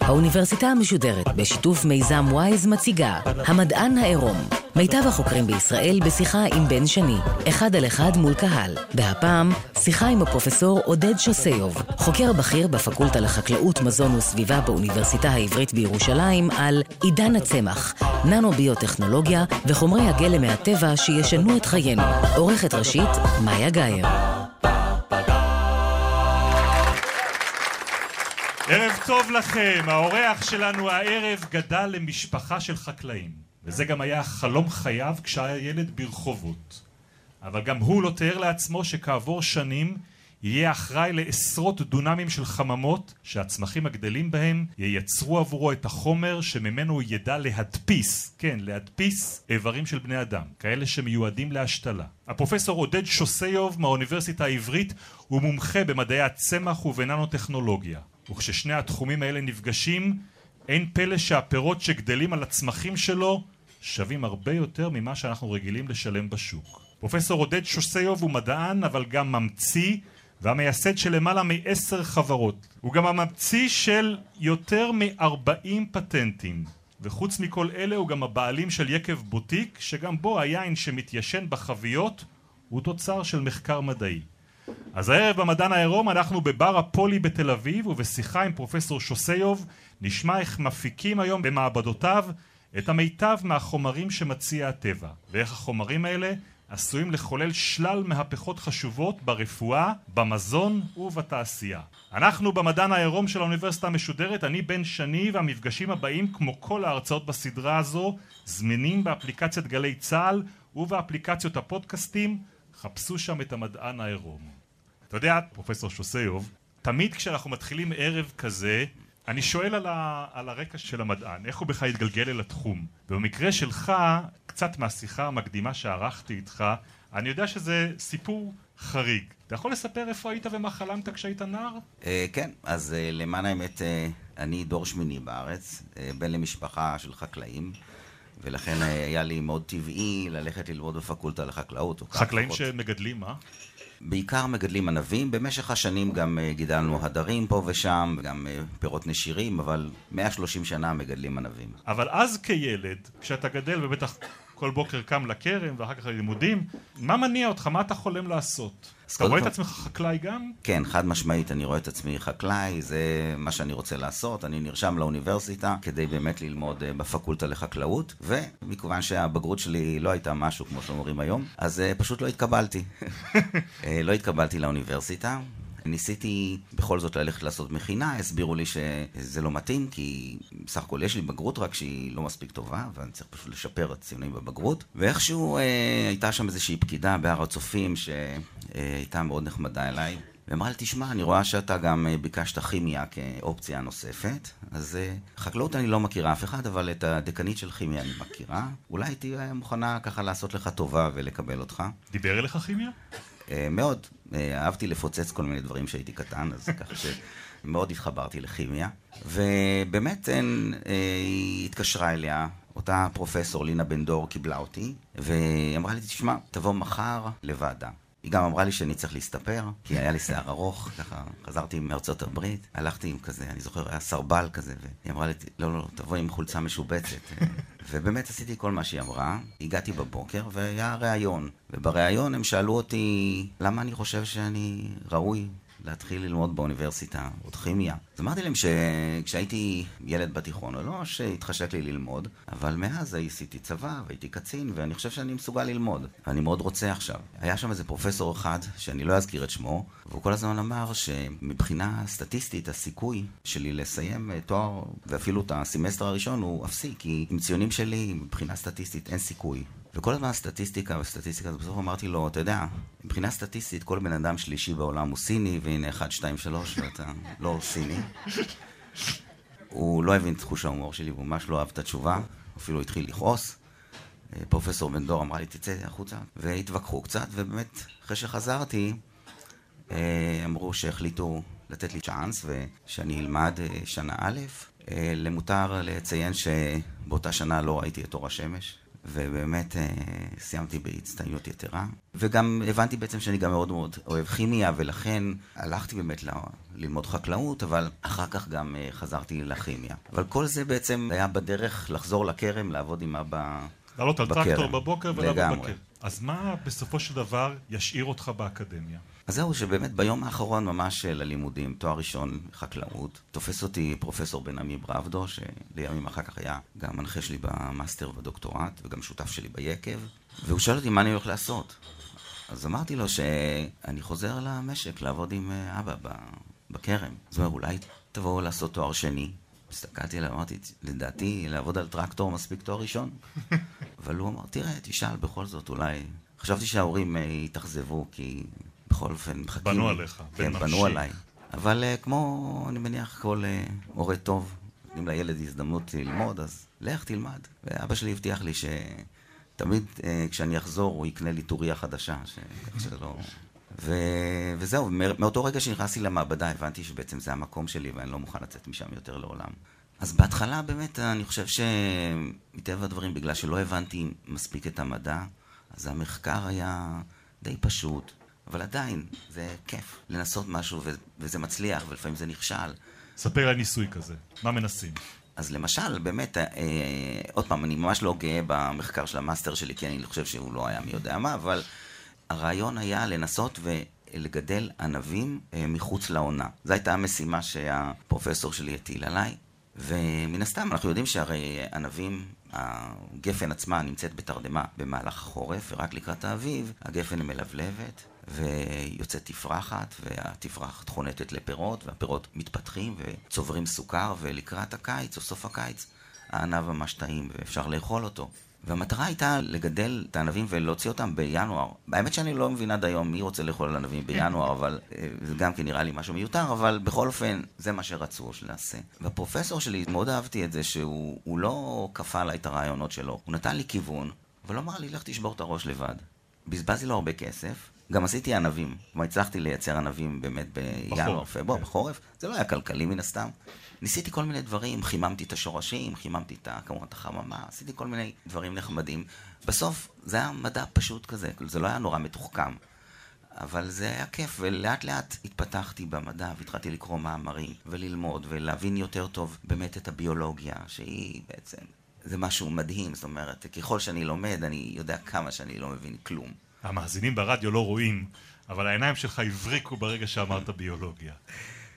האוניברסיטה המשודרת בשיתוף מיזם וויז מציגה המדען העירום מיטב החוקרים בישראל בשיחה עם בן שני, אחד על אחד מול קהל. והפעם, שיחה עם הפרופסור עודד שוסיוב, חוקר בכיר בפקולטה לחקלאות, מזון וסביבה באוניברסיטה העברית בירושלים, על עידן הצמח, ננו-ביוטכנולוגיה וחומרי הגלם מהטבע שישנו את חיינו. עורכת ראשית, מאיה גאייר. ערב טוב לכם, האורח שלנו הערב גדל למשפחה של חקלאים. וזה גם היה חלום חייו כשהיה ילד ברחובות. אבל גם הוא לא תיאר לעצמו שכעבור שנים יהיה אחראי לעשרות דונמים של חממות שהצמחים הגדלים בהם ייצרו עבורו את החומר שממנו הוא ידע להדפיס, כן, להדפיס איברים של בני אדם, כאלה שמיועדים להשתלה. הפרופסור עודד שוסיוב מהאוניברסיטה העברית הוא מומחה במדעי הצמח ובננו-טכנולוגיה. וכששני התחומים האלה נפגשים, אין פלא שהפירות שגדלים על הצמחים שלו שווים הרבה יותר ממה שאנחנו רגילים לשלם בשוק. פרופסור עודד שוסיוב הוא מדען אבל גם ממציא והמייסד של למעלה מעשר חברות. הוא גם הממציא של יותר מ-40 פטנטים. וחוץ מכל אלה הוא גם הבעלים של יקב בוטיק שגם בו היין שמתיישן בחביות הוא תוצר של מחקר מדעי. אז הערב במדען העירום אנחנו בבר הפולי בתל אביב ובשיחה עם פרופסור שוסיוב נשמע איך מפיקים היום במעבדותיו את המיטב מהחומרים שמציע הטבע, ואיך החומרים האלה עשויים לחולל שלל מהפכות חשובות ברפואה, במזון ובתעשייה. אנחנו במדען העירום של האוניברסיטה המשודרת, אני בן שני והמפגשים הבאים כמו כל ההרצאות בסדרה הזו זמינים באפליקציית גלי צה"ל ובאפליקציות הפודקאסטים, חפשו שם את המדען העירום. אתה יודע, פרופסור שוסיוב, תמיד כשאנחנו מתחילים ערב כזה אני שואל על, ה, על הרקע של המדען, איך הוא בכלל התגלגל אל התחום. ובמקרה שלך, קצת מהשיחה המקדימה שערכתי איתך, אני יודע שזה סיפור חריג. אתה יכול לספר איפה היית ומה חלמת כשהיית נער? Uh, כן, אז uh, למען האמת, uh, אני דור שמיני בארץ, בן למשפחה של חקלאים. ולכן היה לי מאוד טבעי ללכת ללמוד בפקולטה לחקלאות. חקלאים שמגדלים מה? בעיקר מגדלים ענבים, במשך השנים גם אה, גידלנו הדרים פה ושם, גם אה, פירות נשירים, אבל 130 שנה מגדלים ענבים. אבל אז כילד, כשאתה גדל ובטח כל בוקר קם לכרם ואחר כך ללימודים, מה מניע אותך? מה אתה חולם לעשות? אז אתה רואה את עצמך חקלאי גם? כן, חד משמעית, אני רואה את עצמי חקלאי, זה מה שאני רוצה לעשות. אני נרשם לאוניברסיטה כדי באמת ללמוד אה, בפקולטה לחקלאות, ומכיוון שהבגרות שלי לא הייתה משהו כמו שאומרים היום, אז פשוט לא התקבלתי. לא התקבלתי לאוניברסיטה, ניסיתי בכל זאת ללכת לעשות מכינה, הסבירו לי שזה לא מתאים, כי בסך הכל יש לי בגרות רק שהיא לא מספיק טובה, ואני צריך פשוט לשפר את הציונים בבגרות. ואיכשהו אה, הייתה שם איזושהי פקידה בהר הצופים שהייתה מאוד נחמדה אליי. ואמרה לי, תשמע, אני רואה שאתה גם אה, ביקשת כימיה כאופציה נוספת, אז אה, חקלאות אני לא מכירה אף אחד, אבל את הדקנית של כימיה אני מכירה. אולי הייתי מוכנה ככה לעשות לך טובה ולקבל אותך. דיבר אליך כימיה? אה, מאוד. אה, אהבתי לפוצץ כל מיני דברים כשהייתי קטן, אז ככה שמאוד התחברתי לכימיה. ובאמת אה, היא התקשרה אליה, אותה פרופסור לינה בן דור קיבלה אותי, והיא אמרה לי, תשמע, תבוא מחר לוועדה. היא גם אמרה לי שאני צריך להסתפר, כי היה לי שיער ארוך, ככה חזרתי מארצות הברית, הלכתי עם כזה, אני זוכר, היה סרבל כזה, והיא אמרה לי, לא, לא, לא, תבואי עם חולצה משובצת. ובאמת עשיתי כל מה שהיא אמרה, הגעתי בבוקר והיה ראיון, ובריאיון הם שאלו אותי למה אני חושב שאני ראוי להתחיל ללמוד באוניברסיטה, עוד כימיה. אז אמרתי להם שכשהייתי ילד בתיכון, לא שהתחשק לי ללמוד, אבל מאז עשיתי צבא והייתי קצין, ואני חושב שאני מסוגל ללמוד, ואני מאוד רוצה עכשיו. היה שם איזה פרופסור אחד, שאני לא אזכיר את שמו, והוא כל הזמן אמר שמבחינה סטטיסטית הסיכוי שלי לסיים תואר, ואפילו את הסמסטר הראשון, הוא אפסי, כי עם ציונים שלי, מבחינה סטטיסטית, אין סיכוי. וכל הזמן הסטטיסטיקה וסטטיסטיקה, אז בסוף אמרתי לו, אתה יודע, מבחינה סטטיסטית כל בן אדם שלישי בעולם הוא סיני, והנה 1, 2, 3, ואתה לא סיני. הוא לא הבין את חוש ההומור שלי, הוא ממש לא אהב את התשובה, אפילו התחיל לכעוס. אה, פרופסור בן דור אמרה לי, תצא החוצה, והתווכחו קצת, ובאמת, אחרי שחזרתי, אה, אמרו שהחליטו לתת לי צ'אנס, ושאני אלמד אה, שנה א'. למותר לציין שבאותה שנה לא ראיתי את אור השמש, ובאמת אה, סיימתי בהצטיינות יתרה. וגם הבנתי בעצם שאני גם מאוד מאוד אוהב כימיה, ולכן הלכתי באמת ל... ללמוד חקלאות, אבל אחר כך גם אה, חזרתי לכימיה. אבל כל זה בעצם היה בדרך לחזור לכרם, לעבוד עם אבא לעלות על. טרקטור בבוקר ולעבוד. בכרם. אז מה בסופו של דבר ישאיר אותך באקדמיה? אז זהו, שבאמת ביום האחרון ממש של הלימודים, תואר ראשון חקלאות, תופס אותי פרופסור בן עמי ברבדו, שלימים אחר כך היה גם מנחה שלי במאסטר ובדוקטורט, וגם שותף שלי ביקב, והוא שואל אותי מה אני הולך לעשות. אז אמרתי לו שאני חוזר למשק לעבוד עם אה, אבא בכרם. אז הוא אומר, אולי תבואו לעשות תואר שני. הסתכלתי עליו, אמרתי, לדעתי לעבוד על טרקטור מספיק תואר ראשון. אבל הוא אמר, תראה, תשאל בכל זאת, אולי... חשבתי שההורים אה, יתאכזבו, כי בכל אופן מחכים... בנו עליך, כן, ממשיך. בנו עליי. אבל אה, כמו, אני מניח, כל אה, הורה טוב, נותנים לילד הזדמנות ללמוד, אז לך תלמד. ואבא שלי הבטיח לי שתמיד אה, כשאני אחזור הוא יקנה לי טוריה חדשה, ש... כך שלא... ו... וזהו, מא- מאותו רגע שנכנסתי למעבדה הבנתי שבעצם זה המקום שלי ואני לא מוכן לצאת משם יותר לעולם. אז בהתחלה באמת אני חושב שמטבע הדברים, בגלל שלא הבנתי מספיק את המדע, אז המחקר היה די פשוט, אבל עדיין זה כיף לנסות משהו ו... וזה מצליח ולפעמים זה נכשל. ספר על ניסוי כזה, מה מנסים? אז למשל, באמת, אה, עוד פעם, אני ממש לא גאה במחקר של המאסטר שלי, כי אני חושב שהוא לא היה מי יודע מה, אבל הרעיון היה לנסות ולגדל ענבים אה, מחוץ לעונה. זו הייתה המשימה שהפרופסור שלי הטיל עליי, ומן הסתם, אנחנו יודעים שהרי ענבים, הגפן עצמה נמצאת בתרדמה במהלך החורף, ורק לקראת האביב הגפן מלבלבת. ויוצאת תפרחת, והתפרחת חונטת לפירות, והפירות מתפתחים וצוברים סוכר, ולקראת הקיץ או סוף הקיץ הענב ממש טעים ואפשר לאכול אותו. והמטרה הייתה לגדל את הענבים ולהוציא אותם בינואר. האמת שאני לא מבין עד היום מי רוצה לאכול ענבים בינואר, אבל אה, זה גם כן נראה לי משהו מיותר, אבל בכל אופן, זה מה שרצו שנעשה. והפרופסור שלי, מאוד אהבתי את זה שהוא הוא לא כפה עליי את הרעיונות שלו. הוא נתן לי כיוון, אבל אמר לי, לך תשבור את הראש לבד. בזבזתי לו הרבה כסף, גם עשיתי ענבים. כלומר, הצלחתי לייצר ענבים באמת בינואר, פברואר, כן. בחורף. זה לא היה כלכלי מן הסתם. ניסיתי כל מיני דברים, חיממתי את השורשים, חיממתי את, כמובן את החממה, עשיתי כל מיני דברים נחמדים. בסוף זה היה מדע פשוט כזה, זה לא היה נורא מתוחכם. אבל זה היה כיף, ולאט לאט התפתחתי במדע, והתחלתי לקרוא מאמרים, וללמוד, ולהבין יותר טוב באמת את הביולוגיה, שהיא בעצם, זה משהו מדהים, זאת אומרת, ככל שאני לומד, אני יודע כמה שאני לא מבין כלום. המאזינים ברדיו לא רואים, אבל העיניים שלך הבריקו ברגע שאמרת ביולוגיה.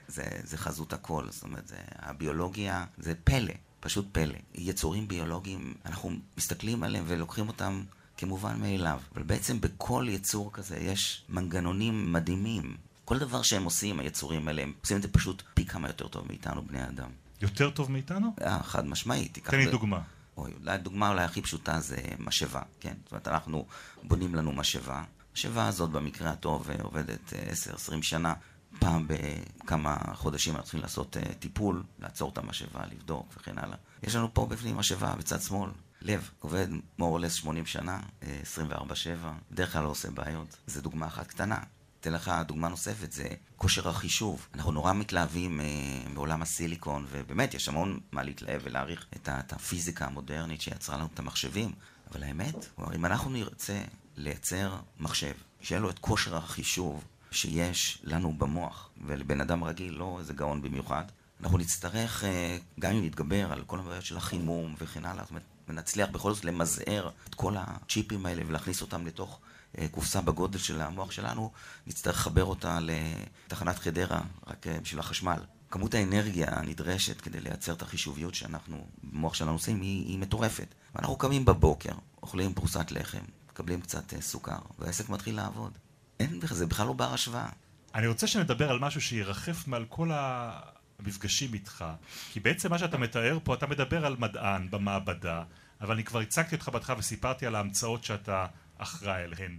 זה, זה חזות הכל, זאת אומרת, זה, הביולוגיה זה פלא, פשוט פלא. יצורים ביולוגיים, אנחנו מסתכלים עליהם ולוקחים אותם כמובן מאליו, אבל בעצם בכל יצור כזה יש מנגנונים מדהימים. כל דבר שהם עושים, היצורים האלה, הם עושים את זה פשוט פי כמה יותר טוב מאיתנו, בני אדם. יותר טוב מאיתנו? אה, חד משמעית. תן לי ב- דוגמה. אוי, אולי הדוגמה אולי הכי פשוטה זה משאבה, כן? זאת אומרת, אנחנו בונים לנו משאבה. המשאבה הזאת במקרה הטוב אה, עובדת אה, 10-20 שנה. פעם בכמה חודשים אנחנו צריכים לעשות אה, טיפול, לעצור את המשאבה, לבדוק וכן הלאה. יש לנו פה בפנים משאבה בצד שמאל. לב, עובד more or less 80 שנה, אה, 24-7, בדרך כלל לא עושה בעיות. זו דוגמה אחת קטנה. אתן לך דוגמה נוספת, זה כושר החישוב. אנחנו נורא מתלהבים אה, בעולם הסיליקון, ובאמת, יש המון מה להתלהב ולהעריך את, את הפיזיקה המודרנית שיצרה לנו את המחשבים. אבל האמת, אם אנחנו נרצה לייצר מחשב, שיהיה לו את כושר החישוב שיש לנו במוח, ולבן אדם רגיל, לא איזה גאון במיוחד, אנחנו נצטרך, אה, גם אם נתגבר על כל הבעיות של החימום וכן הלאה, זאת אומרת, ונצליח בכל זאת למזער את כל הצ'יפים האלה ולהכניס אותם לתוך אה, קופסה בגודל של המוח שלנו, נצטרך לחבר אותה לתחנת חדרה, רק אה, בשביל החשמל. כמות האנרגיה הנדרשת כדי לייצר את החישוביות שאנחנו, במוח שלנו עושים, היא, היא מטורפת. ואנחנו קמים בבוקר, אוכלים פרוסת לחם, מקבלים קצת סוכר, והעסק מתחיל לעבוד. אין, בכלל- זה בכלל לא בר השוואה. אני רוצה שנדבר על משהו שירחף מעל כל המפגשים איתך. כי בעצם מה שאתה מתאר פה, אתה מדבר על מדען במעבדה, אבל אני כבר הצגתי אותך בהתחלה וסיפרתי על ההמצאות שאתה אחראי אליהן.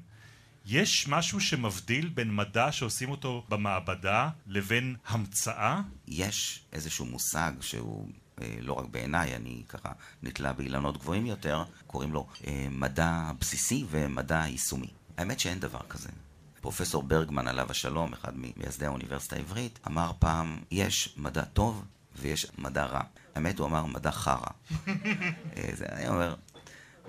יש משהו שמבדיל בין מדע שעושים אותו במעבדה לבין המצאה? יש איזשהו מושג שהוא אה, לא רק בעיניי, אני ככה נתלה באילנות גבוהים יותר, קוראים לו אה, מדע בסיסי ומדע יישומי. האמת שאין דבר כזה. פרופסור ברגמן, עליו השלום, אחד ממייסדי האוניברסיטה העברית, אמר פעם, יש מדע טוב ויש מדע רע. האמת, הוא אמר מדע חרא. אה, זה, אני אומר,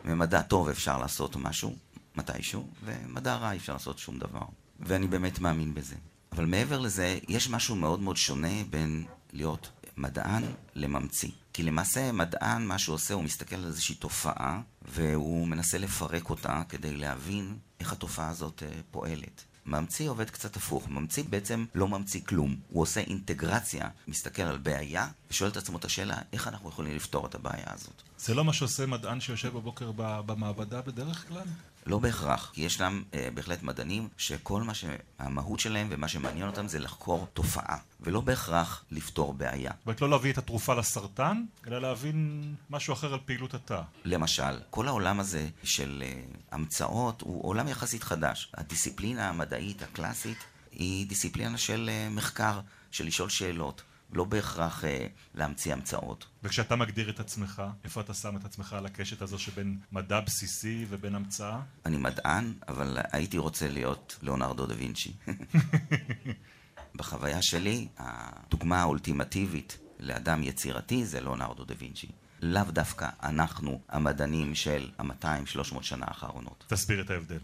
ממדע טוב אפשר לעשות משהו, מתישהו, ומדע רע אי אפשר לעשות שום דבר. ואני באמת מאמין בזה. אבל מעבר לזה, יש משהו מאוד מאוד שונה בין להיות מדען לממציא. כי למעשה מדען, מה שהוא עושה, הוא מסתכל על איזושהי תופעה, והוא מנסה לפרק אותה כדי להבין איך התופעה הזאת אה, פועלת. ממציא עובד קצת הפוך, ממציא בעצם לא ממציא כלום. הוא עושה אינטגרציה, מסתכל על בעיה, ושואל את עצמו את השאלה, איך אנחנו יכולים לפתור את הבעיה הזאת. זה לא מה שעושה מדען שיושב בבוקר במעבדה בדרך כלל? לא בהכרח, כי ישנם אה, בהחלט מדענים שכל מה שהמהות שלהם ומה שמעניין אותם זה לחקור תופעה, ולא בהכרח לפתור בעיה. זאת אומרת, לא להביא את התרופה לסרטן, אלא להבין משהו אחר על פעילות התא. למשל, כל העולם הזה של אה, המצאות הוא עולם יחסית חדש. הדיסציפלינה המדעית הקלאסית היא דיסציפלינה של אה, מחקר, של לשאול שאלות. לא בהכרח אה, להמציא המצאות. וכשאתה מגדיר את עצמך, איפה אתה שם את עצמך על הקשת הזו שבין מדע בסיסי ובין המצאה? אני מדען, אבל הייתי רוצה להיות ליאונרדו דה וינצ'י. בחוויה שלי, הדוגמה האולטימטיבית לאדם יצירתי זה ליאונרדו דה וינצ'י. לאו דווקא אנחנו המדענים של ה-200-300 שנה האחרונות. תסביר את ההבדל.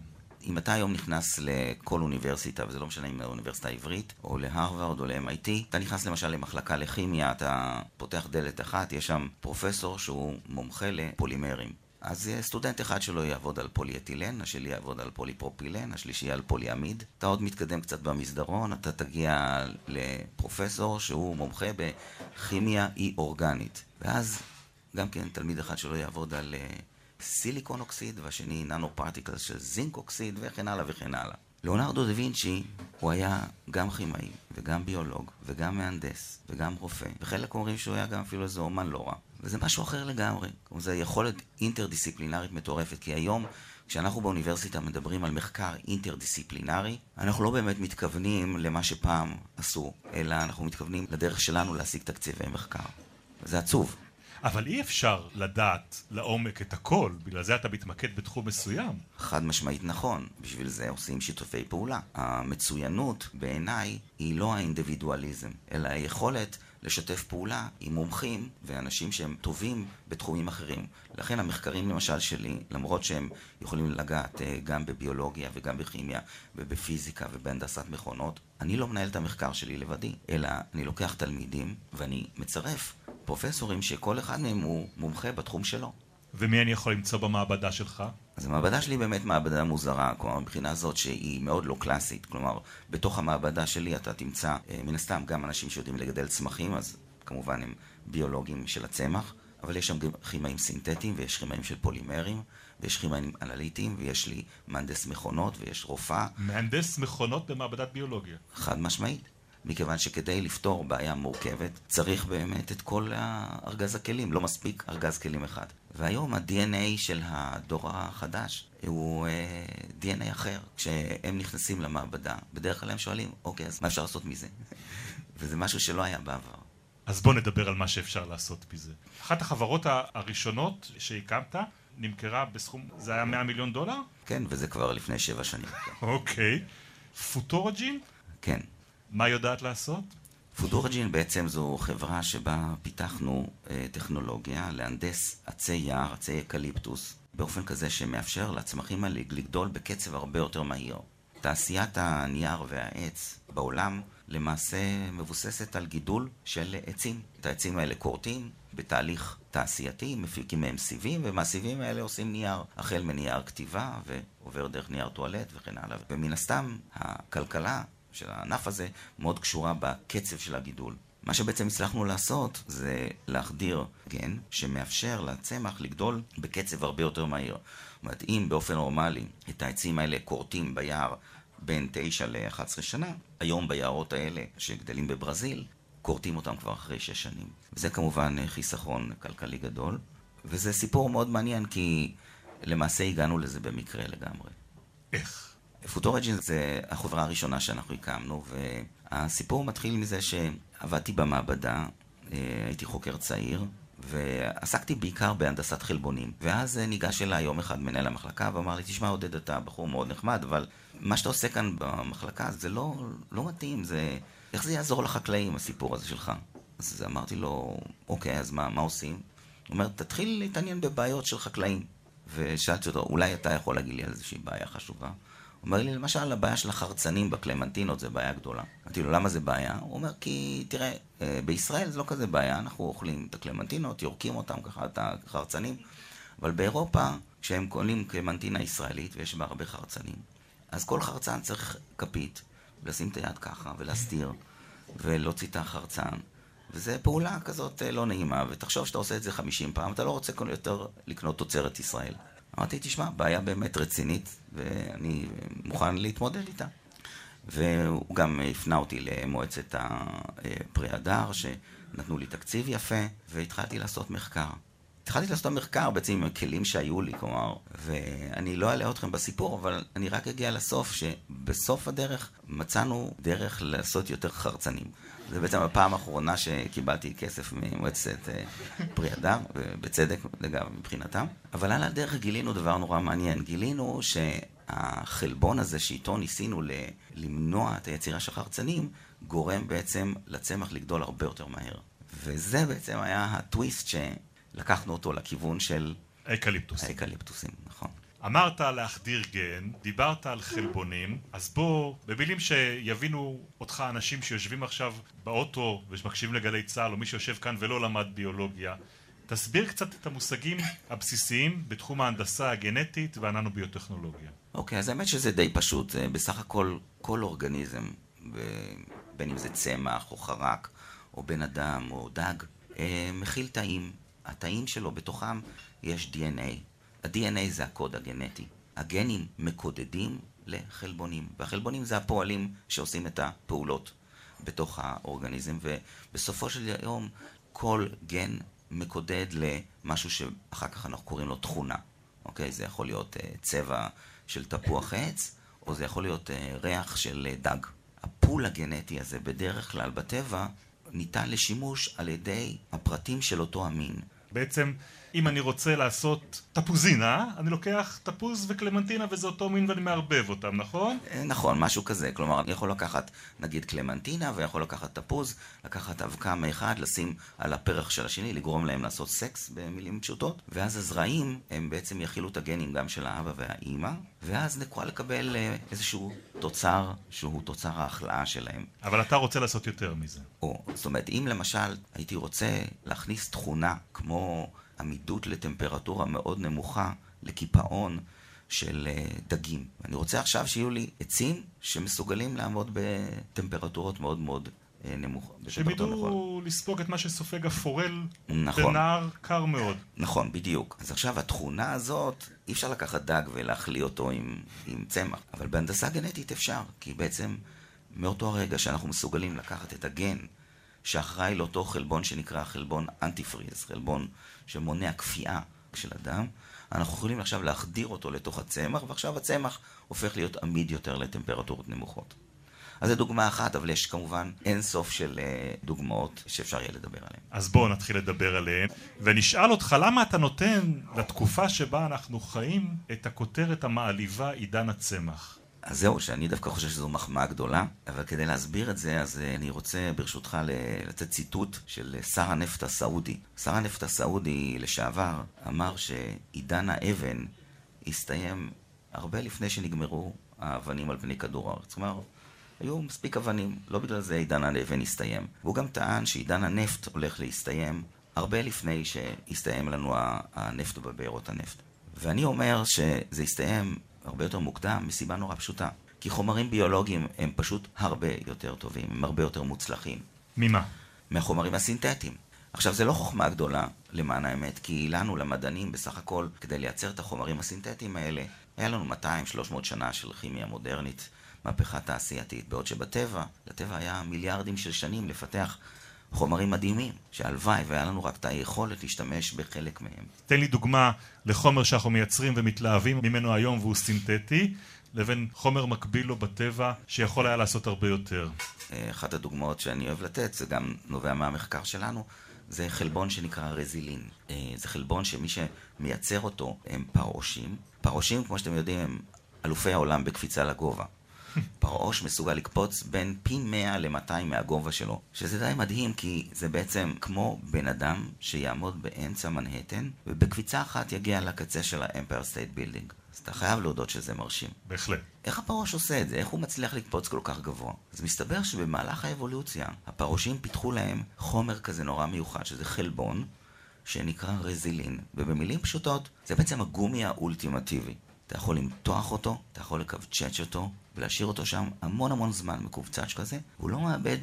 אם אתה היום נכנס לכל אוניברסיטה, וזה לא משנה אם לאוניברסיטה העברית, או להרווארד, או ל-MIT, אתה נכנס למשל למחלקה לכימיה, אתה פותח דלת אחת, יש שם פרופסור שהוא מומחה לפולימרים. אז סטודנט אחד שלו יעבוד על פוליאטילן, השני יעבוד על פוליפרופילן, השלישי על פוליאמיד. אתה עוד מתקדם קצת במסדרון, אתה תגיע לפרופסור שהוא מומחה בכימיה אי אורגנית. ואז גם כן תלמיד אחד שלו יעבוד על silicon oxide, והשני nanoparticles של zinc oxide, וכן הלאה וכן הלאה. ליאונרדו דה וינצ'י הוא היה גם כימאי, וגם ביולוג, וגם מהנדס, וגם רופא, וחלק אומרים שהוא היה גם אפילו איזה אומן לא רע. וזה משהו אחר לגמרי. זו יכולת אינטרדיסציפלינרית מטורפת, כי היום כשאנחנו באוניברסיטה מדברים על מחקר אינטרדיסציפלינרי, אנחנו לא באמת מתכוונים למה שפעם עשו, אלא אנחנו מתכוונים לדרך שלנו להשיג תקציבי מחקר. זה עצוב. אבל אי אפשר לדעת לעומק את הכל, בגלל זה אתה מתמקד בתחום מסוים. חד משמעית נכון, בשביל זה עושים שיתופי פעולה. המצוינות בעיניי היא לא האינדיבידואליזם, אלא היכולת לשתף פעולה עם מומחים ואנשים שהם טובים בתחומים אחרים. לכן המחקרים למשל שלי, למרות שהם יכולים לגעת אה, גם בביולוגיה וגם בכימיה ובפיזיקה ובהנדסת מכונות, אני לא מנהל את המחקר שלי לבדי, אלא אני לוקח תלמידים ואני מצרף פרופסורים שכל אחד מהם הוא מומחה בתחום שלו. ומי אני יכול למצוא במעבדה שלך? אז המעבדה שלי באמת מעבדה מוזרה, כלומר מבחינה זאת שהיא מאוד לא קלאסית, כלומר בתוך המעבדה שלי אתה תמצא אה, מן הסתם גם אנשים שיודעים לגדל צמחים, אז כמובן הם ביולוגים של הצמח, אבל יש שם גם כימאים סינתטיים ויש כימאים של פולימרים ויש כימאים אנליטיים ויש לי מהנדס מכונות ויש רופאה. מהנדס מכונות במעבדת ביולוגיה. חד משמעית. מכיוון שכדי לפתור בעיה מורכבת, צריך באמת את כל ארגז הכלים, לא מספיק ארגז כלים אחד. והיום ה-DNA של הדור החדש הוא uh, אה, DNA אחר. כשהם נכנסים למעבדה, בדרך כלל הם שואלים, אוקיי, אז מה אפשר לעשות מזה? וזה משהו שלא היה בעבר. אז בוא נדבר על מה שאפשר לעשות מזה. אחת החברות הראשונות שהקמת נמכרה בסכום, זה היה 100 מיליון דולר? כן, וזה כבר לפני שבע שנים. אוקיי. פיוצ'רג'ין? כן. מה יודעת לעשות? פיוצ'רג'ין בעצם זו חברה שבה פיתחנו אה, טכנולוגיה להנדס עצי יער, עצי אקליפטוס, באופן כזה שמאפשר לצמחים האלה לגדול בקצב הרבה יותר מהיר. תעשיית הנייר והעץ בעולם למעשה מבוססת על גידול של עצים. את העצים האלה כורתים בתהליך תעשייתי, מפיקים מהם סיבים, ומהסיבים האלה עושים נייר, החל מנייר כתיבה ועובר דרך נייר טואלט וכן הלאה. ומן הסתם, הכלכלה של הענף הזה מאוד קשורה בקצב של הגידול. מה שבעצם הצלחנו לעשות זה להחדיר גן שמאפשר לצמח לגדול בקצב הרבה יותר מהיר. זאת אומרת, אם באופן נורמלי את העצים האלה כורתים ביער בין 9 ל-11 שנה, היום ביערות האלה שגדלים בברזיל, כורתים אותם כבר אחרי 6 שנים. וזה כמובן חיסכון כלכלי גדול, וזה סיפור מאוד מעניין כי למעשה הגענו לזה במקרה לגמרי. איך? פוטורג'ין זה החברה הראשונה שאנחנו הקמנו, והסיפור מתחיל מזה שעבדתי במעבדה, אה, הייתי חוקר צעיר, ועסקתי בעיקר בהנדסת חלבונים. ואז ניגש אליי יום אחד מנהל המחלקה ואמר לי, תשמע עודד, אתה בחור מאוד נחמד, אבל מה שאתה עושה כאן במחלקה זה לא, לא מתאים, זה... איך זה יעזור לחקלאים, הסיפור הזה שלך? אז אמרתי לו, אוקיי, אז מה, מה עושים? הוא אומר, תתחיל להתעניין בבעיות של חקלאים. ושאלתי אותו, אולי אתה יכול להגיד לי על איזושהי בעיה חשובה? אומר לי, למשל, הבעיה של החרצנים בקלמנטינות זה בעיה גדולה. אמרתי לו, למה זה בעיה? הוא אומר, כי תראה, אה, בישראל זה לא כזה בעיה, אנחנו אוכלים את הקלמנטינות, יורקים אותם ככה, את החרצנים, אבל באירופה, כשהם קונים קלמנטינה ישראלית, ויש בה הרבה חרצנים, אז כל חרצן צריך כפית, לשים את היד ככה, ולהסתיר, ולהוציא את החרצן. וזו פעולה כזאת אה, לא נעימה, ותחשוב שאתה עושה את זה 50 פעם, אתה לא רוצה יותר לקנות תוצרת ישראל. אמרתי, תשמע, בעיה באמת רצינית, ואני מוכן להתמודד איתה. והוא גם הפנה אותי למועצת הפרי הדר, שנתנו לי תקציב יפה, והתחלתי לעשות מחקר. התחלתי לעשות מחקר בעצם עם הכלים שהיו לי, כלומר, ואני לא אעלה אתכם בסיפור, אבל אני רק אגיע לסוף, שבסוף הדרך מצאנו דרך לעשות יותר חרצנים. זה בעצם הפעם האחרונה שקיבלתי כסף ממועצת אה, פרי אדם, בצדק, לגמרי, מבחינתם. אבל על הדרך גילינו דבר נורא מעניין. גילינו שהחלבון הזה שאיתו ניסינו למנוע את היצירה של חרצנים, גורם בעצם לצמח לגדול הרבה יותר מהר. וזה בעצם היה הטוויסט שלקחנו אותו לכיוון של... האקליפטוסים. האקליפטוסים, אמרת להחדיר גן, דיברת על חלבונים, אז בוא, במילים שיבינו אותך אנשים שיושבים עכשיו באוטו ומקשיבים לגלי צה"ל, או מי שיושב כאן ולא למד ביולוגיה, תסביר קצת את המושגים הבסיסיים בתחום ההנדסה הגנטית והננו-ביוטכנולוגיה. אוקיי, okay, אז האמת שזה די פשוט. בסך הכל, כל אורגניזם, בין אם זה צמח או חרק, או בן אדם או דג, אה, מכיל תאים. התאים שלו, בתוכם יש DNA. ה-DNA זה הקוד הגנטי. הגנים מקודדים לחלבונים, והחלבונים זה הפועלים שעושים את הפעולות בתוך האורגניזם, ובסופו של יום כל גן מקודד למשהו שאחר כך אנחנו קוראים לו תכונה. אוקיי? זה יכול להיות uh, צבע של תפוח עץ, או זה יכול להיות uh, ריח של uh, דג. הפול הגנטי הזה בדרך כלל בטבע ניתן לשימוש על ידי הפרטים של אותו המין. בעצם אם אני רוצה לעשות תפוזינה, אני לוקח תפוז וקלמנטינה וזה אותו מין ואני מערבב אותם, נכון? אה, נכון, משהו כזה. כלומר, אני יכול לקחת נגיד קלמנטינה ויכול לקחת תפוז, לקחת אבקה מאחד, לשים על הפרח של השני, לגרום להם לעשות סקס במילים פשוטות, ואז הזרעים הם בעצם יכילו את הגנים גם של האבא והאימא, ואז נקרא לקבל אה, איזשהו תוצר שהוא תוצר ההחלאה שלהם. אבל אתה רוצה לעשות יותר מזה. או, זאת אומרת, אם למשל הייתי רוצה להכניס תכונה כמו... עמידות לטמפרטורה מאוד נמוכה, לקיפאון של אה, דגים. אני רוצה עכשיו שיהיו לי עצים שמסוגלים לעמוד בטמפרטורות מאוד מאוד אה, נמוכות. שהם ידעו לספוג את מה שסופג הפורל נכון. בנהר קר מאוד. נכון, בדיוק. אז עכשיו התכונה הזאת, אי אפשר לקחת דג ולהחליא אותו עם, עם צמח, אבל בהנדסה גנטית אפשר, כי בעצם מאותו הרגע שאנחנו מסוגלים לקחת את הגן שאחראי לאותו חלבון שנקרא חלבון אנטי-פריז, חלבון שמונע כפייה של אדם, אנחנו יכולים עכשיו להחדיר אותו לתוך הצמח, ועכשיו הצמח הופך להיות עמיד יותר לטמפרטורות נמוכות. אז זו דוגמה אחת, אבל יש כמובן אין סוף של uh, דוגמאות שאפשר יהיה לדבר עליהן. אז בואו נתחיל לדבר עליהן, ונשאל אותך למה אתה נותן לתקופה שבה אנחנו חיים את הכותרת המעליבה עידן הצמח. אז זהו, שאני דווקא חושב שזו מחמאה גדולה, אבל כדי להסביר את זה, אז אה, אני רוצה ברשותך לתת ציטוט של שר הנפט הסעודי. שר הנפט הסעודי לשעבר אמר שעידן האבן הסתיים הרבה לפני שנגמרו האבנים על פני כדור הארץ. כלומר, היו מספיק אבנים, לא בגלל זה עידן האבן הסתיים. והוא גם טען שעידן הנפט הולך להסתיים הרבה לפני שהסתיים לנו הנפט בבארות הנפט. ואני אומר שזה הסתיים הרבה יותר מוקדם, מסיבה נורא פשוטה. כי חומרים ביולוגיים הם פשוט הרבה יותר טובים, הם הרבה יותר מוצלחים. ממה? מהחומרים הסינתטיים. עכשיו, זה לא חוכמה גדולה, למען האמת, כי לנו, למדענים, בסך הכל, כדי לייצר את החומרים הסינתטיים האלה, היה לנו 200-300 שנה של כימיה מודרנית, מהפכה תעשייתית, בעוד שבטבע, לטבע היה מיליארדים של שנים לפתח חומרים מדהימים, שהלוואי והיה לנו רק את היכולת להשתמש בחלק מהם. תן לי דוגמה לחומר שאנחנו מייצרים ומתלהבים ממנו היום והוא סינתטי, לבין חומר מקביל לו בטבע שיכול היה לעשות הרבה יותר. אה, אחת הדוגמאות שאני אוהב לתת, זה גם נובע מהמחקר שלנו, זה חלבון שנקרא רזילין. אה, זה חלבון שמי שמייצר אותו הם פרעושים. פרעושים, כמו שאתם יודעים, הם אלופי העולם בקפיצה לגובה. פרעוש מסוגל לקפוץ בין פי 100 ל-200 מהגובה שלו, שזה די מדהים כי זה בעצם כמו בן אדם שיעמוד באמצע מנהטן ובקפיצה אחת יגיע לקצה של האמפייר סטייט בילדינג. אז אתה חייב להודות שזה מרשים. בהחלט. איך הפרעוש עושה את זה? איך הוא מצליח לקפוץ כל כך גבוה? אז מסתבר שבמהלך האבולוציה, הפרעושים פיתחו להם חומר כזה נורא מיוחד, שזה חלבון, שנקרא רזילין, ובמילים פשוטות, זה בעצם הגומי האולטימטיבי. אתה יכול למתוח אותו, אתה יכול לקבצ'ץ' אותו, ולהשאיר אותו שם המון המון זמן מקובצ'ץ' כזה, הוא לא מאבד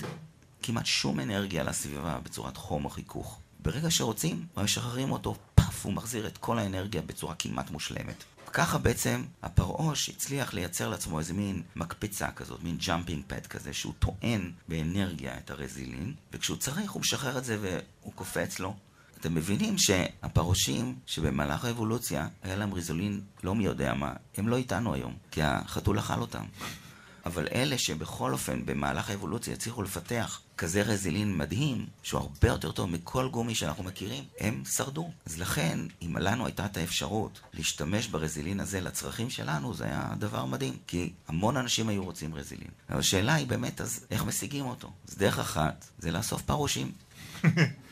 כמעט שום אנרגיה לסביבה בצורת חום או חיכוך. ברגע שרוצים, משחררים אותו, פאף, הוא מחזיר את כל האנרגיה בצורה כמעט מושלמת. ככה בעצם הפרעוש הצליח לייצר לעצמו איזה מין מקפצה כזאת, מין jumping pad כזה, שהוא טוען באנרגיה את הרזילין, וכשהוא צריך הוא משחרר את זה והוא קופץ לו. אתם מבינים שהפרעושים שבמהלך האבולוציה היה להם רזולין לא מי יודע מה, הם לא איתנו היום, כי החתול אכל אותם. אבל אלה שבכל אופן במהלך האבולוציה הצליחו לפתח כזה רזילין מדהים, שהוא הרבה יותר טוב מכל גומי שאנחנו מכירים, הם שרדו. אז לכן, אם לנו הייתה את האפשרות להשתמש ברזילין הזה לצרכים שלנו, זה היה דבר מדהים. כי המון אנשים היו רוצים רזילין. אבל השאלה היא באמת, אז איך משיגים אותו? אז דרך אחת, זה לאסוף פרושים.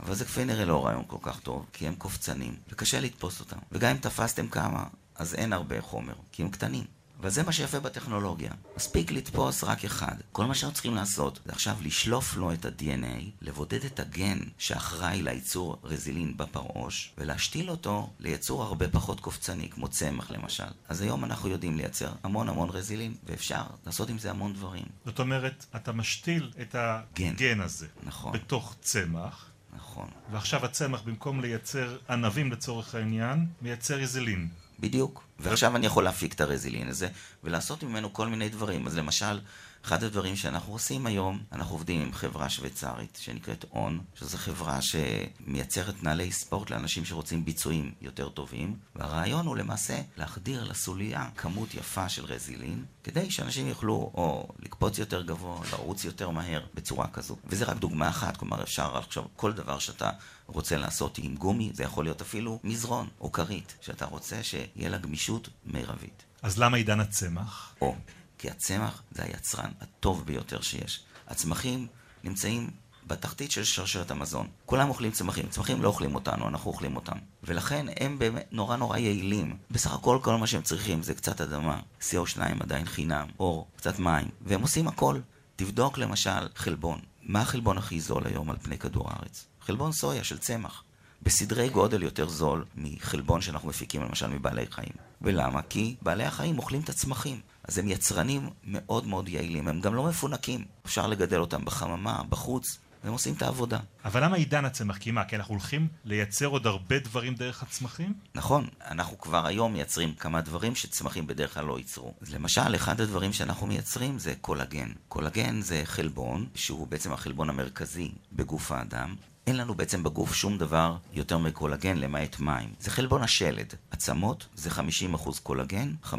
אבל זה כנראה לא רעיון כל כך טוב, כי הם קופצנים, וקשה לתפוס אותם. וגם אם תפסתם כמה, אז אין הרבה חומר, כי הם קטנים. אבל זה מה שיפה בטכנולוגיה. מספיק לתפוס רק אחד. כל מה שאנחנו צריכים לעשות זה עכשיו לשלוף לו את ה-DNA, לבודד את הגן שאחראי לייצור רזילין בפרעוש, ולהשתיל אותו לייצור הרבה פחות קופצני, כמו צמח למשל. אז היום אנחנו יודעים לייצר המון המון רזילין, ואפשר לעשות עם זה המון דברים. זאת אומרת, אתה משתיל את הגן גן. הזה נכון. בתוך צמח, נכון. ועכשיו הצמח, במקום לייצר ענבים לצורך העניין, מייצר רזילין. בדיוק. ועכשיו אני יכול להפיק את הרזילין הזה ולעשות ממנו כל מיני דברים. אז למשל, אחד הדברים שאנחנו עושים היום, אנחנו עובדים עם חברה שוויצרית שנקראת און, שזו חברה שמייצרת נעלי ספורט לאנשים שרוצים ביצועים יותר טובים, והרעיון הוא למעשה להחדיר לסוליה כמות יפה של רזילין, כדי שאנשים יוכלו או לקפוץ יותר גבוה, לרוץ יותר מהר, בצורה כזו. וזה רק דוגמה אחת, כלומר אפשר עכשיו כל דבר שאתה רוצה לעשות עם גומי, זה יכול להיות אפילו מזרון או כרית, שאתה רוצה שיהיה לה גמישות מרבית. אז למה עידן הצמח? או, כי הצמח זה היצרן הטוב ביותר שיש. הצמחים נמצאים בתחתית של שרשרת המזון. כולם אוכלים צמחים, צמחים לא אוכלים אותנו, אנחנו אוכלים אותם. ולכן הם באמת נורא נורא יעילים. בסך הכל כל מה שהם צריכים זה קצת אדמה, CO2 עדיין חינם, אור, קצת מים, והם עושים הכל. תבדוק למשל חלבון. מה החלבון הכי זול היום על פני כדור הארץ? חלבון סויה של צמח. בסדרי גודל יותר זול מחלבון שאנחנו מפיקים למשל מבעלי חיים. ולמה? כי בעלי החיים אוכלים את הצמחים. אז הם יצרנים מאוד מאוד יעילים, הם גם לא מפונקים. אפשר לגדל אותם בחממה, בחוץ, והם עושים את העבודה. אבל למה עידן הצמח? כי מה, כי אנחנו הולכים לייצר עוד הרבה דברים דרך הצמחים? נכון, אנחנו כבר היום מייצרים כמה דברים שצמחים בדרך כלל לא ייצרו. אז למשל, אחד הדברים שאנחנו מייצרים זה קולגן. קולגן זה חלבון, שהוא בעצם החלבון המרכזי בגוף האדם. אין לנו בעצם בגוף שום דבר יותר מקולגן למעט מים. זה חלבון השלד. עצמות זה 50% קולגן, 50%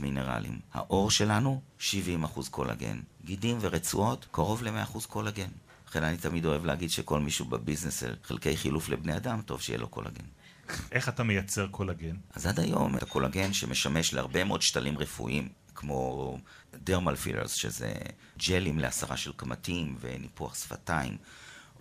מינרלים. העור שלנו, 70% קולגן. גידים ורצועות, קרוב ל-100% קולגן. לכן אני תמיד אוהב להגיד שכל מישהו בביזנס חלקי חילוף לבני אדם, טוב שיהיה לו קולגן. איך אתה מייצר קולגן? אז עד היום את הקולגן שמשמש להרבה מאוד שתלים רפואיים, כמו dermal fillers, שזה ג'לים להסרה של קמטים וניפוח שפתיים,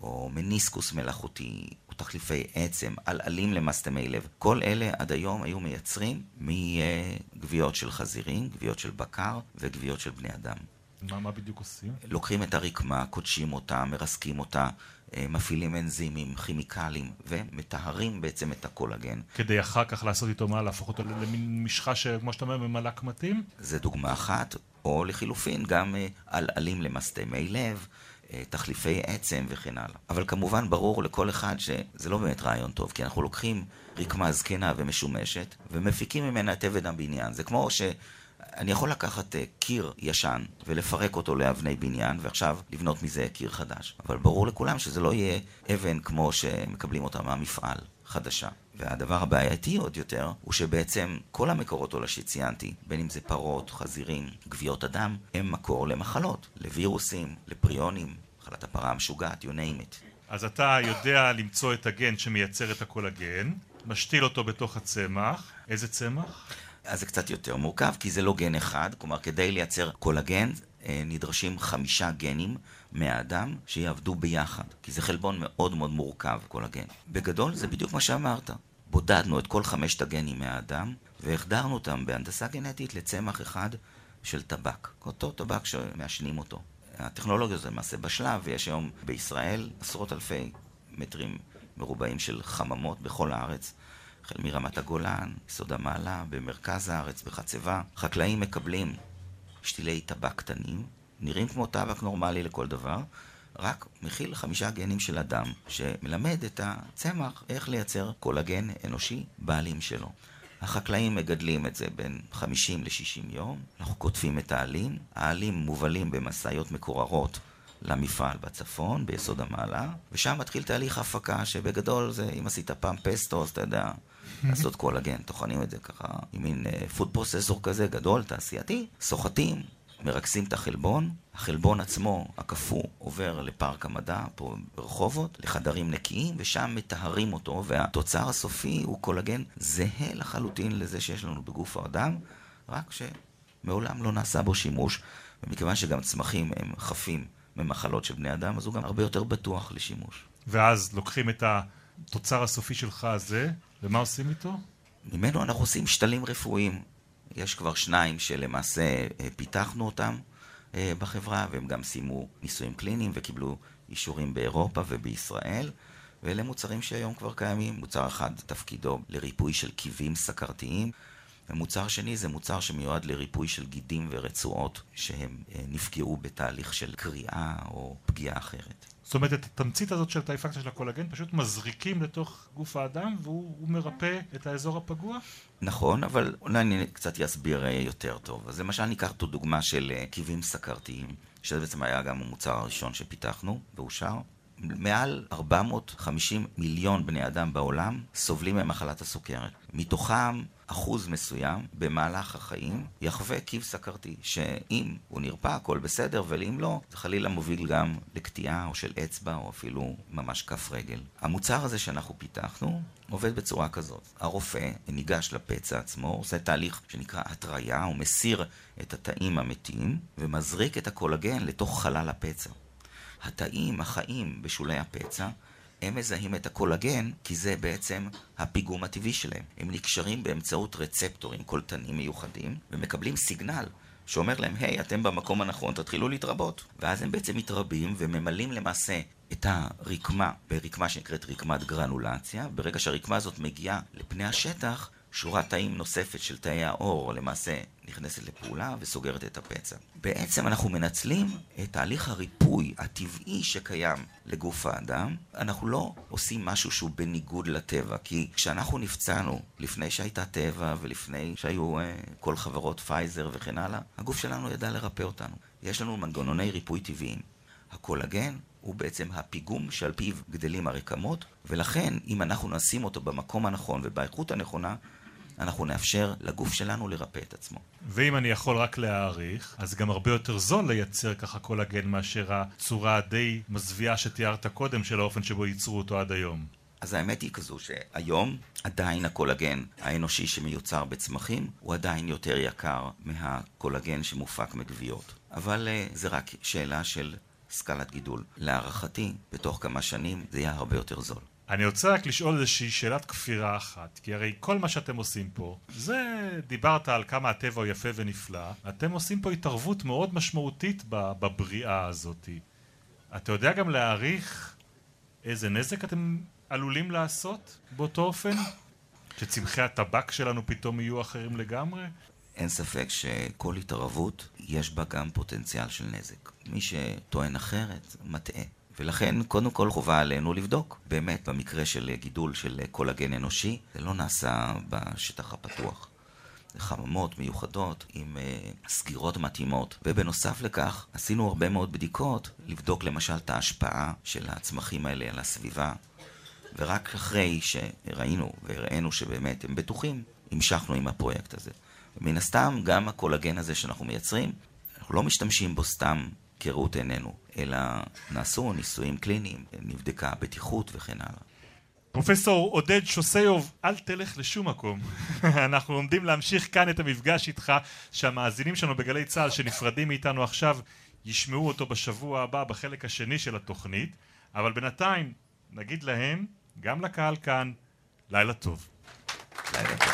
או מניסקוס מלאכותי, או תחליפי עצם, עלעלים למסתמי לב. כל אלה עד היום היו מייצרים מגוויות של חזירים, גוויות של בקר וגוויות של בני אדם. מה, מה בדיוק עושים? לוקחים את הרקמה, קודשים אותה, מרסקים אותה, אה, מפעילים אנזימים, כימיקלים, ומטהרים בעצם את הקולגן. כדי אחר כך לעשות איתו מה? להפוך אותו למין משחה שכמו שאתה אומר, ממלא קמטים? זה דוגמה אחת, או לחילופין, גם אה, עלעלים למסתמי לב, תחליפי עצם וכן הלאה. אבל כמובן ברור לכל אחד שזה לא באמת רעיון טוב, כי אנחנו לוקחים רקמה זקנה ומשומשת, ומפיקים ממנה את אבן הבניין. זה כמו ש... אני יכול לקחת uh, קיר ישן ולפרק אותו לאבני בניין, ועכשיו לבנות מזה קיר חדש. אבל ברור לכולם שזה לא יהיה אבן כמו שמקבלים אותה מהמפעל, חדשה. והדבר הבעייתי עוד יותר, הוא שבעצם כל המקורות עולה שציינתי, בין אם זה פרות, חזירים, גוויות אדם, הם מקור למחלות, לווירוסים, לפריונים, מחלת הפרה המשוגעת, you name it. אז אתה יודע למצוא את הגן שמייצר את הקולגן, משתיל אותו בתוך הצמח. איזה צמח? אז זה קצת יותר מורכב, כי זה לא גן אחד, כלומר כדי לייצר קולגן אה, נדרשים חמישה גנים מהאדם שיעבדו ביחד, כי זה חלבון מאוד מאוד מורכב, קולגן. בגדול זה בדיוק מה שאמרת. בודדנו את כל חמשת הגנים מהאדם, והחדרנו אותם בהנדסה גנטית לצמח אחד של טבק. אותו טבק שמעשנים אותו. הטכנולוגיה זה למעשה בשלב, ויש היום בישראל עשרות אלפי מטרים מרובעים של חממות בכל הארץ, החל מרמת הגולן, יסוד המעלה, במרכז הארץ, בחצבה. חקלאים מקבלים שתילי טבק קטנים, נראים כמו טבק נורמלי לכל דבר, רק מכיל חמישה גנים של אדם, שמלמד את הצמח איך לייצר קולגן אנושי בעלים שלו. החקלאים מגדלים את זה בין 50 ל-60 יום, אנחנו קוטפים את העלים, העלים מובלים במשאיות מקוררות למפעל בצפון, ביסוד המעלה, ושם מתחיל תהליך הפקה שבגדול זה, אם עשית פעם פסטו, אז אתה יודע, לעשות קולגן, טוחנים את זה ככה עם מין food uh, processor כזה גדול, תעשייתי, סוחטים, מרכזים את החלבון, החלבון עצמו, הקפוא, עובר לפארק המדע פה ברחובות, לחדרים נקיים, ושם מטהרים אותו, והתוצר הסופי הוא קולגן זהה לחלוטין לזה שיש לנו בגוף האדם, רק שמעולם לא נעשה בו שימוש, ומכיוון שגם צמחים הם חפים ממחלות של בני אדם, אז הוא גם הרבה יותר בטוח לשימוש. ואז לוקחים את התוצר הסופי שלך הזה, ומה עושים איתו? ממנו אנחנו עושים שתלים רפואיים. יש כבר שניים שלמעשה אה, פיתחנו אותם אה, בחברה, והם גם סיימו ניסויים קליניים וקיבלו אישורים באירופה ובישראל. ואלה מוצרים שהיום כבר קיימים. מוצר אחד תפקידו לריפוי של קיבים סכרתיים, ומוצר שני זה מוצר שמיועד לריפוי של גידים ורצועות שהם אה, נפגעו בתהליך של קריאה או פגיעה אחרת. זאת אומרת, את התמצית הזאת של טייפקציה של הקולגן פשוט מזריקים לתוך גוף האדם והוא מרפא את האזור הפגוע? נכון, אבל אולי אני קצת אסביר אה, יותר טוב. אז למשל ניקח את הדוגמה של אה, קיבים סכרתיים, שזה בעצם היה גם המוצר הראשון שפיתחנו ואושר. מעל 450 מיליון בני אדם בעולם סובלים ממחלת הסוכרת. מתוכם אחוז מסוים במהלך החיים יחווה קיב סכרתי, שאם הוא נרפא הכל בסדר, ואם לא, זה חלילה מוביל גם לקטיעה או של אצבע או אפילו ממש כף רגל. המוצר הזה שאנחנו פיתחנו עובד בצורה כזאת. הרופא ניגש לפצע עצמו, עושה תהליך שנקרא התריה, הוא מסיר את התאים המתים ומזריק את הקולגן לתוך חלל הפצע. התאים החיים בשולי הפצע הם מזהים את הקולגן, כי זה בעצם הפיגום הטבעי שלהם. הם נקשרים באמצעות רצפטורים קולטנים מיוחדים, ומקבלים סיגנל שאומר להם, היי, hey, אתם במקום הנכון, תתחילו להתרבות. ואז הם בעצם מתרבים וממלאים למעשה את הרקמה ברקמה שנקראת רקמת גרנולציה. ברגע שהרקמה הזאת מגיעה לפני השטח, שורת תאים נוספת של תאי העור למעשה נכנסת לפעולה וסוגרת את הפצע. בעצם אנחנו מנצלים את תהליך הריפוי הטבעי שקיים לגוף האדם. אנחנו לא עושים משהו שהוא בניגוד לטבע, כי כשאנחנו נפצענו, לפני שהייתה טבע ולפני שהיו uh, כל חברות פייזר וכן הלאה, הגוף שלנו ידע לרפא אותנו. יש לנו מנגנוני ריפוי טבעיים. הקולגן הוא בעצם הפיגום שעל פיו גדלים הרקמות, ולכן אם אנחנו נשים אותו במקום הנכון ובאיכות הנכונה, אנחנו נאפשר לגוף שלנו לרפא את עצמו. ואם אני יכול רק להעריך, אז גם הרבה יותר זול לייצר ככה קולגן מאשר הצורה הדי מזוויעה שתיארת קודם של האופן שבו ייצרו אותו עד היום. אז האמת היא כזו שהיום עדיין הקולגן האנושי שמיוצר בצמחים הוא עדיין יותר יקר מהקולגן שמופק מגוויות. אבל uh, זה רק שאלה של סקלת גידול. להערכתי, בתוך כמה שנים זה יהיה הרבה יותר זול. אני רוצה רק לשאול איזושהי שאלת כפירה אחת, כי הרי כל מה שאתם עושים פה, זה דיברת על כמה הטבע הוא יפה ונפלא, אתם עושים פה התערבות מאוד משמעותית בבריאה הזאת. אתה יודע גם להעריך איזה נזק אתם עלולים לעשות באותו אופן? שצמחי הטבק שלנו פתאום יהיו אחרים לגמרי? אין ספק שכל התערבות יש בה גם פוטנציאל של נזק. מי שטוען אחרת, מטעה. ולכן קודם כל חובה עלינו לבדוק. באמת, במקרה של גידול של קולגן אנושי, זה לא נעשה בשטח הפתוח. חממות מיוחדות עם uh, סגירות מתאימות. ובנוסף לכך, עשינו הרבה מאוד בדיקות לבדוק למשל את ההשפעה של הצמחים האלה על הסביבה. ורק אחרי שראינו והראינו שבאמת הם בטוחים, המשכנו עם הפרויקט הזה. ומן הסתם, גם הקולגן הזה שאנחנו מייצרים, אנחנו לא משתמשים בו סתם כראות עינינו, אלא נעשו ניסויים קליניים, נבדקה הבטיחות וכן הלאה. פרופסור עודד שוסיוב, אל תלך לשום מקום. אנחנו עומדים להמשיך כאן את המפגש איתך, שהמאזינים שלנו בגלי צה"ל שנפרדים מאיתנו עכשיו ישמעו אותו בשבוע הבא בחלק השני של התוכנית, אבל בינתיים נגיד להם, גם לקהל כאן, לילה טוב. לילה טוב.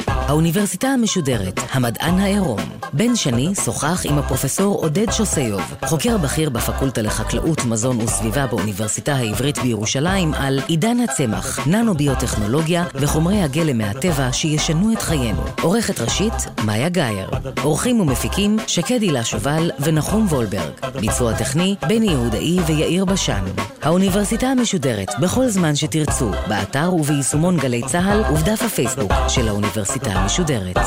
האוניברסיטה המשודרת, המדען העירום. בן שני שוחח עם הפרופסור עודד שוסיוב, חוקר בכיר בפקולטה לחקלאות, מזון וסביבה באוניברסיטה העברית בירושלים, על עידן הצמח, ננו-ביוטכנולוגיה וחומרי הגלם מהטבע שישנו את חיינו. עורכת ראשית, מאיה גאייר. עורכים ומפיקים, שקד הילה שובל ונחום וולברג. ביצוע טכני, בני יהודאי ויאיר בשן. האוניברסיטה המשודרת, בכל זמן שתרצו, באתר וביישומון גלי צה"ל ובדף הפייסבוק של האוניברסיטה משודרת.